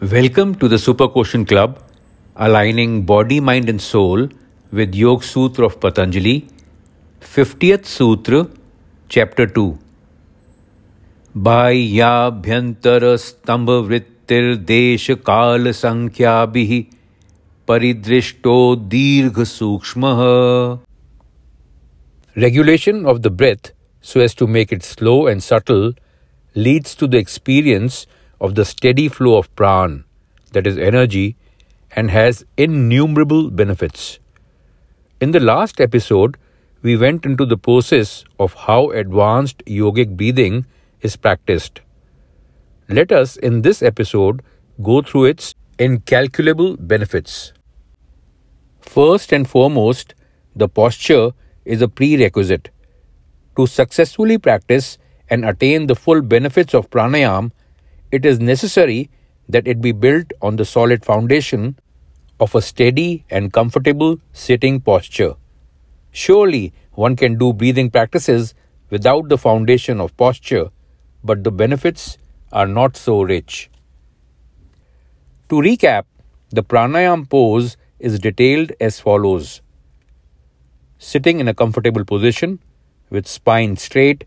Welcome to the Super Quotient Club, aligning body, mind, and soul with Yog Sutra of Patanjali, 50th Sutra, Chapter 2. बाह्याभ्यन्तर स्तंभ वृत्तिर्देश काल संख्याभिः परिदृष्टो दीर्घ सूक्ष्मः Regulation of the breath so as to make it slow and subtle leads to the experience of the steady flow of pran, that is energy, and has innumerable benefits. In the last episode, we went into the process of how advanced yogic breathing is practiced. Let us, in this episode, go through its incalculable benefits. First and foremost, the posture is a prerequisite. To successfully practice and attain the full benefits of pranayam, it is necessary that it be built on the solid foundation of a steady and comfortable sitting posture. Surely one can do breathing practices without the foundation of posture, but the benefits are not so rich. To recap, the pranayam pose is detailed as follows Sitting in a comfortable position with spine straight,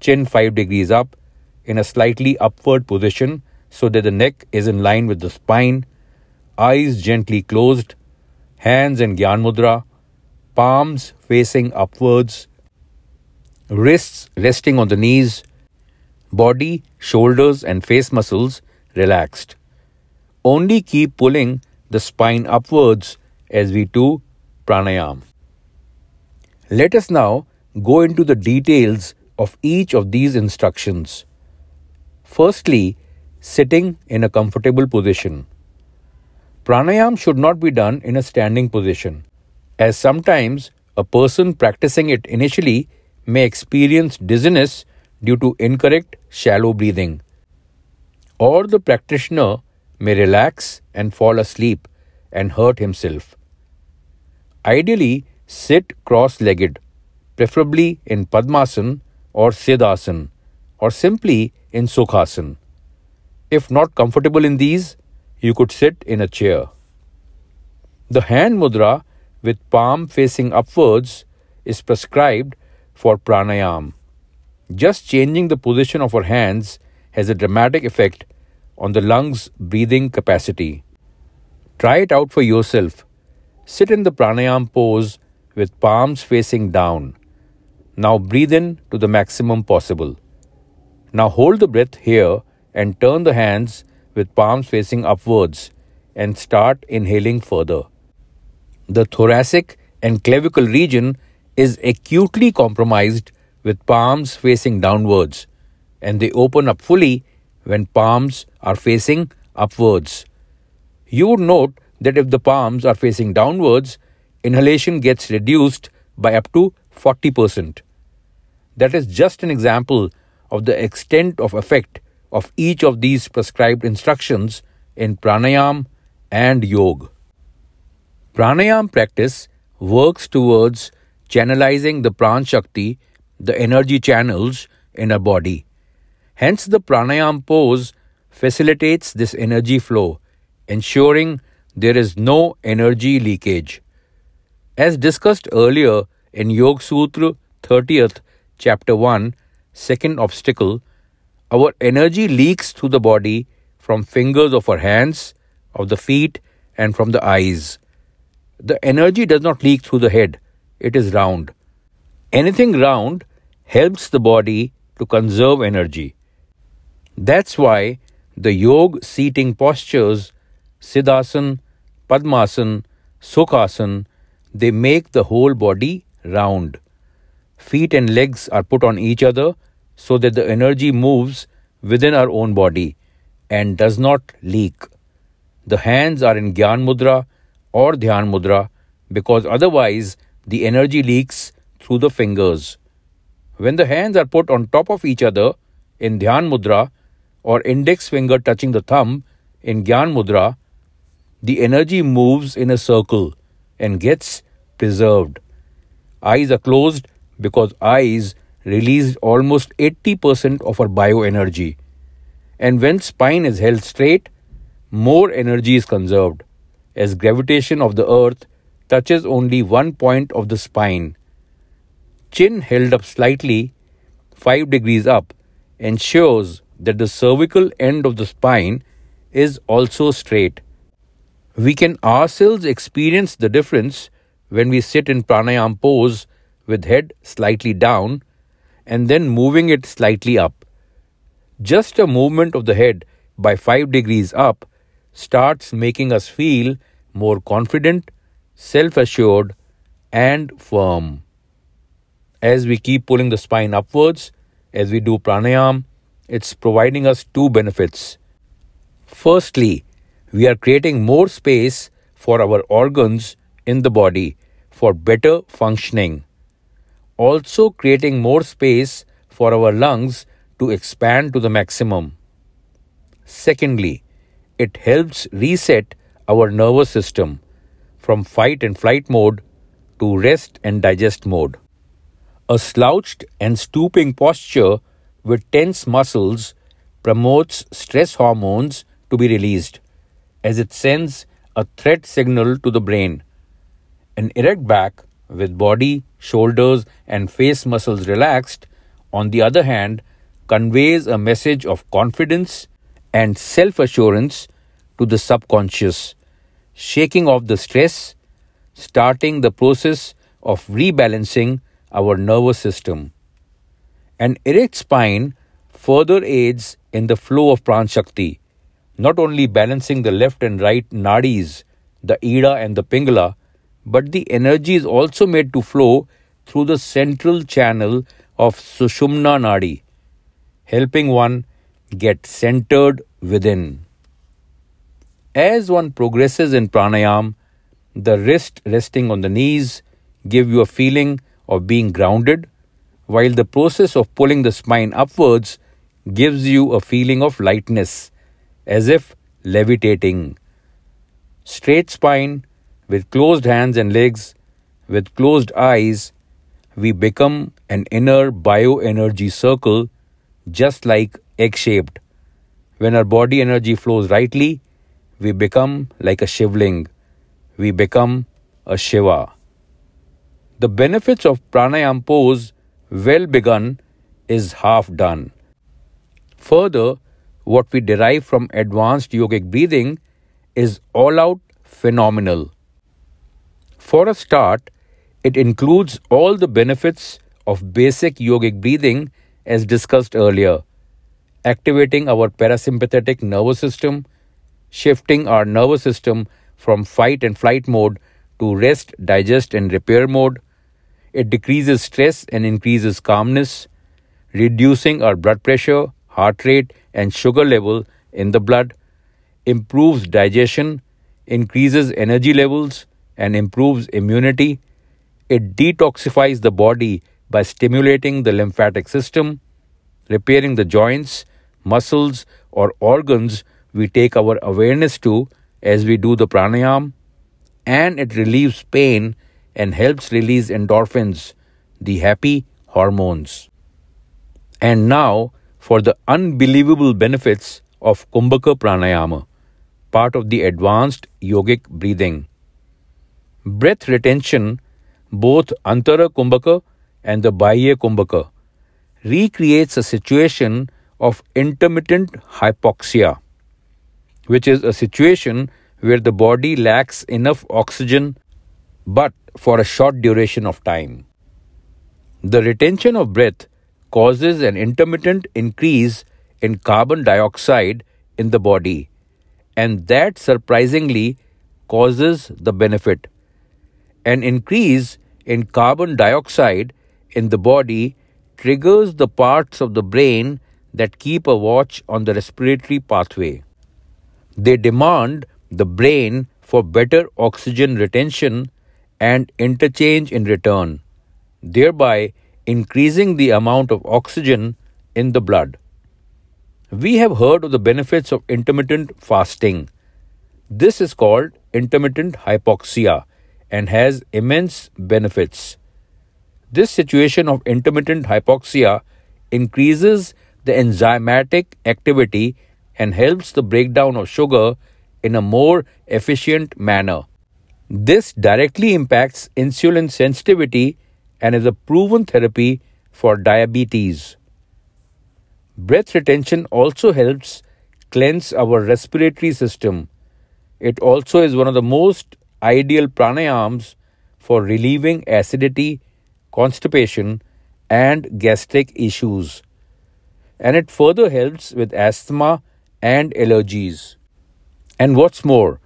chin 5 degrees up, in a slightly upward position so that the neck is in line with the spine, eyes gently closed, hands in Gyan Mudra, palms facing upwards, wrists resting on the knees, body, shoulders, and face muscles relaxed. Only keep pulling the spine upwards as we do pranayam. Let us now go into the details of each of these instructions. Firstly, sitting in a comfortable position. Pranayam should not be done in a standing position, as sometimes a person practicing it initially may experience dizziness due to incorrect shallow breathing. Or the practitioner may relax and fall asleep and hurt himself. Ideally, sit cross legged, preferably in Padmasana or Siddhasana, or simply in Sukhasana. If not comfortable in these, you could sit in a chair. The hand mudra with palm facing upwards is prescribed for pranayam. Just changing the position of our hands has a dramatic effect on the lungs' breathing capacity. Try it out for yourself. Sit in the pranayam pose with palms facing down. Now breathe in to the maximum possible. Now hold the breath here and turn the hands with palms facing upwards and start inhaling further. The thoracic and clavicle region is acutely compromised with palms facing downwards and they open up fully when palms are facing upwards. You would note that if the palms are facing downwards, inhalation gets reduced by up to 40%. That is just an example of the extent of effect of each of these prescribed instructions in pranayam and yoga. Pranayam practice works towards channelizing the pran shakti, the energy channels in our body. Hence, the pranayam pose facilitates this energy flow, ensuring there is no energy leakage. As discussed earlier in Yoga Sutra 30th, chapter 1, second obstacle, our energy leaks through the body from fingers of our hands, of the feet, and from the eyes. The energy does not leak through the head, it is round. Anything round helps the body to conserve energy. That's why the yoga seating postures, Siddhasana, Padmasana, Sukhasana, they make the whole body round. Feet and legs are put on each other so that the energy moves within our own body and does not leak. The hands are in Gyan Mudra or Dhyan Mudra because otherwise the energy leaks through the fingers. When the hands are put on top of each other in Dhyan Mudra or index finger touching the thumb in Gyan Mudra, the energy moves in a circle and gets preserved. Eyes are closed because eyes released almost 80% of our bioenergy. And when spine is held straight, more energy is conserved, as gravitation of the earth touches only one point of the spine. Chin held up slightly, 5 degrees up, ensures that the cervical end of the spine is also straight. We can ourselves experience the difference when we sit in pranayam pose with head slightly down and then moving it slightly up. Just a movement of the head by 5 degrees up starts making us feel more confident, self assured, and firm. As we keep pulling the spine upwards, as we do pranayam, it's providing us two benefits. Firstly, we are creating more space for our organs in the body for better functioning. Also, creating more space for our lungs to expand to the maximum. Secondly, it helps reset our nervous system from fight and flight mode to rest and digest mode. A slouched and stooping posture with tense muscles promotes stress hormones to be released as it sends a threat signal to the brain. An erect back with body, shoulders, and face muscles relaxed, on the other hand, conveys a message of confidence and self assurance to the subconscious, shaking off the stress, starting the process of rebalancing our nervous system. An erect spine further aids in the flow of pranshakti, not only balancing the left and right nadis, the ida and the pingala, but the energy is also made to flow through the central channel of Sushumna Nadi, helping one get centered within. As one progresses in pranayam, the wrist resting on the knees give you a feeling of being grounded, while the process of pulling the spine upwards gives you a feeling of lightness, as if levitating. Straight spine, with closed hands and legs, with closed eyes, we become an inner bioenergy circle, just like egg shaped. When our body energy flows rightly, we become like a shivling. We become a Shiva. The benefits of pranayam pose, well begun, is half done. Further, what we derive from advanced yogic breathing is all out phenomenal. For a start, it includes all the benefits of basic yogic breathing as discussed earlier, activating our parasympathetic nervous system, shifting our nervous system from fight and flight mode to rest, digest, and repair mode. It decreases stress and increases calmness, reducing our blood pressure, heart rate, and sugar level in the blood, improves digestion, increases energy levels, and improves immunity. It detoxifies the body by stimulating the lymphatic system, repairing the joints, muscles, or organs we take our awareness to as we do the pranayam, and it relieves pain and helps release endorphins, the happy hormones. And now, for the unbelievable benefits of Kumbhaka Pranayama, part of the advanced yogic breathing. Breath retention, both Antara Kumbhaka and the Bahya Kumbhaka, recreates a situation of intermittent hypoxia, which is a situation where the body lacks enough oxygen but for a short duration of time. The retention of breath causes an intermittent increase in carbon dioxide in the body, and that surprisingly causes the benefit. An increase in carbon dioxide in the body triggers the parts of the brain that keep a watch on the respiratory pathway. They demand the brain for better oxygen retention and interchange in return, thereby increasing the amount of oxygen in the blood. We have heard of the benefits of intermittent fasting. This is called intermittent hypoxia and has immense benefits. This situation of intermittent hypoxia increases the enzymatic activity and helps the breakdown of sugar in a more efficient manner. This directly impacts insulin sensitivity and is a proven therapy for diabetes. Breath retention also helps cleanse our respiratory system. It also is one of the most ideal pranayams for relieving acidity, constipation, and gastric issues. And it further helps with asthma and allergies. And what's more,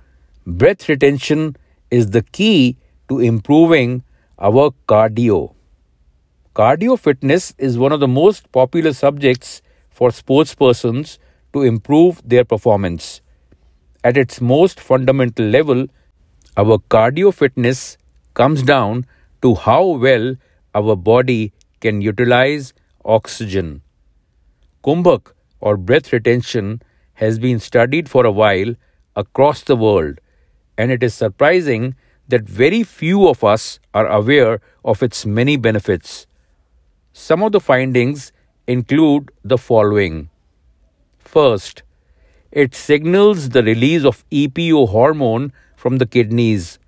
breath retention is the key to improving our cardio. Cardio fitness is one of the most popular subjects for sports persons to improve their performance. At its most fundamental level, our cardio fitness comes down to how well our body can utilize oxygen. Kumbhak or breath retention has been studied for a while across the world, and it is surprising that very few of us are aware of its many benefits. Some of the findings include the following First, it signals the release of EPO hormone from the kidneys.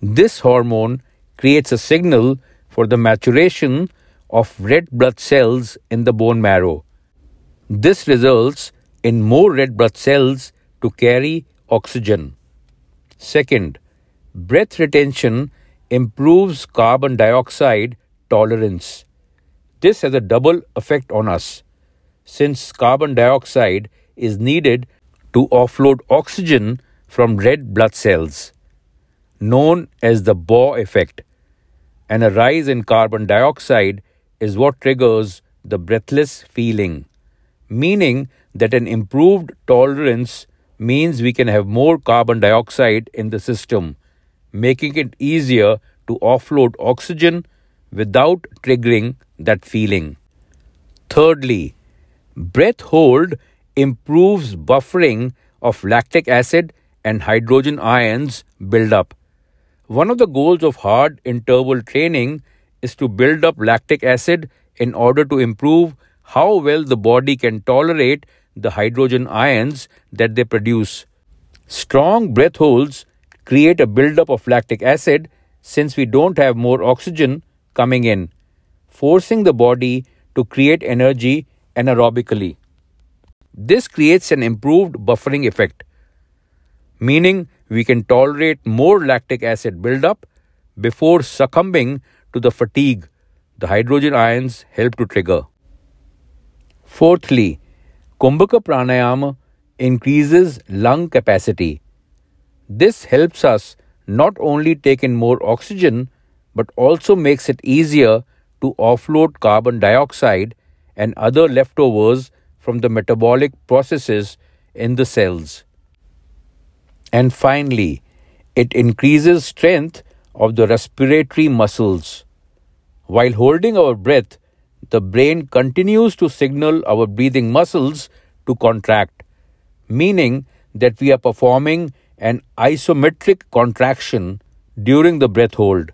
This hormone creates a signal for the maturation of red blood cells in the bone marrow. This results in more red blood cells to carry oxygen. Second, breath retention improves carbon dioxide tolerance. This has a double effect on us since carbon dioxide is needed to offload oxygen from red blood cells, known as the Bohr effect. And a rise in carbon dioxide is what triggers the breathless feeling, meaning that an improved tolerance means we can have more carbon dioxide in the system, making it easier to offload oxygen without triggering that feeling. Thirdly, Breath hold improves buffering of lactic acid and hydrogen ions build up. One of the goals of hard interval training is to build up lactic acid in order to improve how well the body can tolerate the hydrogen ions that they produce. Strong breath holds create a buildup of lactic acid since we don't have more oxygen coming in, forcing the body to create energy anaerobically. This creates an improved buffering effect, meaning we can tolerate more lactic acid buildup before succumbing to the fatigue the hydrogen ions help to trigger. Fourthly, Kumbhaka Pranayama increases lung capacity. This helps us not only take in more oxygen but also makes it easier to offload carbon dioxide and other leftovers from the metabolic processes in the cells. And finally, it increases strength of the respiratory muscles. While holding our breath, the brain continues to signal our breathing muscles to contract, meaning that we are performing an isometric contraction during the breath hold.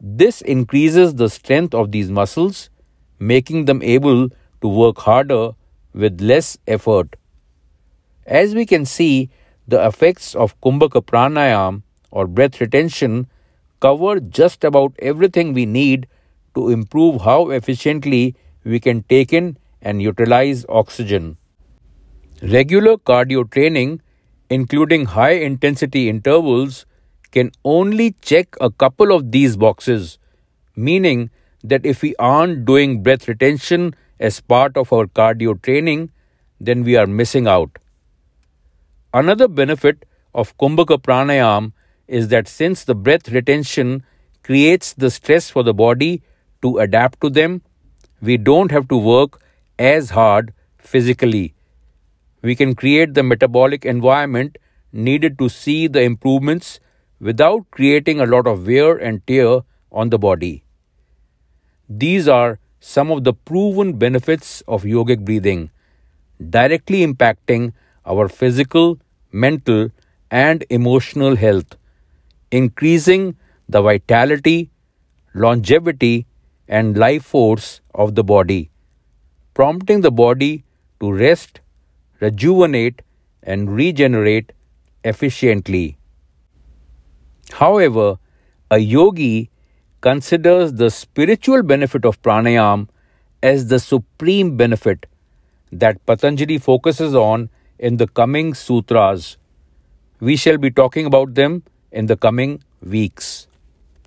This increases the strength of these muscles making them able to work harder with less effort. As we can see, the effects of Kumbhaka Pranayam or breath retention cover just about everything we need to improve how efficiently we can take in and utilize oxygen. Regular cardio training, including high intensity intervals, can only check a couple of these boxes, meaning that if we aren't doing breath retention as part of our cardio training, then we are missing out. Another benefit of Kumbhaka Pranayam is that since the breath retention creates the stress for the body to adapt to them, we don't have to work as hard physically. We can create the metabolic environment needed to see the improvements without creating a lot of wear and tear on the body. These are some of the proven benefits of yogic breathing, directly impacting our physical, mental, and emotional health, increasing the vitality, longevity, and life force of the body, prompting the body to rest, rejuvenate, and regenerate efficiently. However, a yogi considers the spiritual benefit of pranayam as the supreme benefit that Patanjali focuses on in the coming sutras. We shall be talking about them in the coming weeks.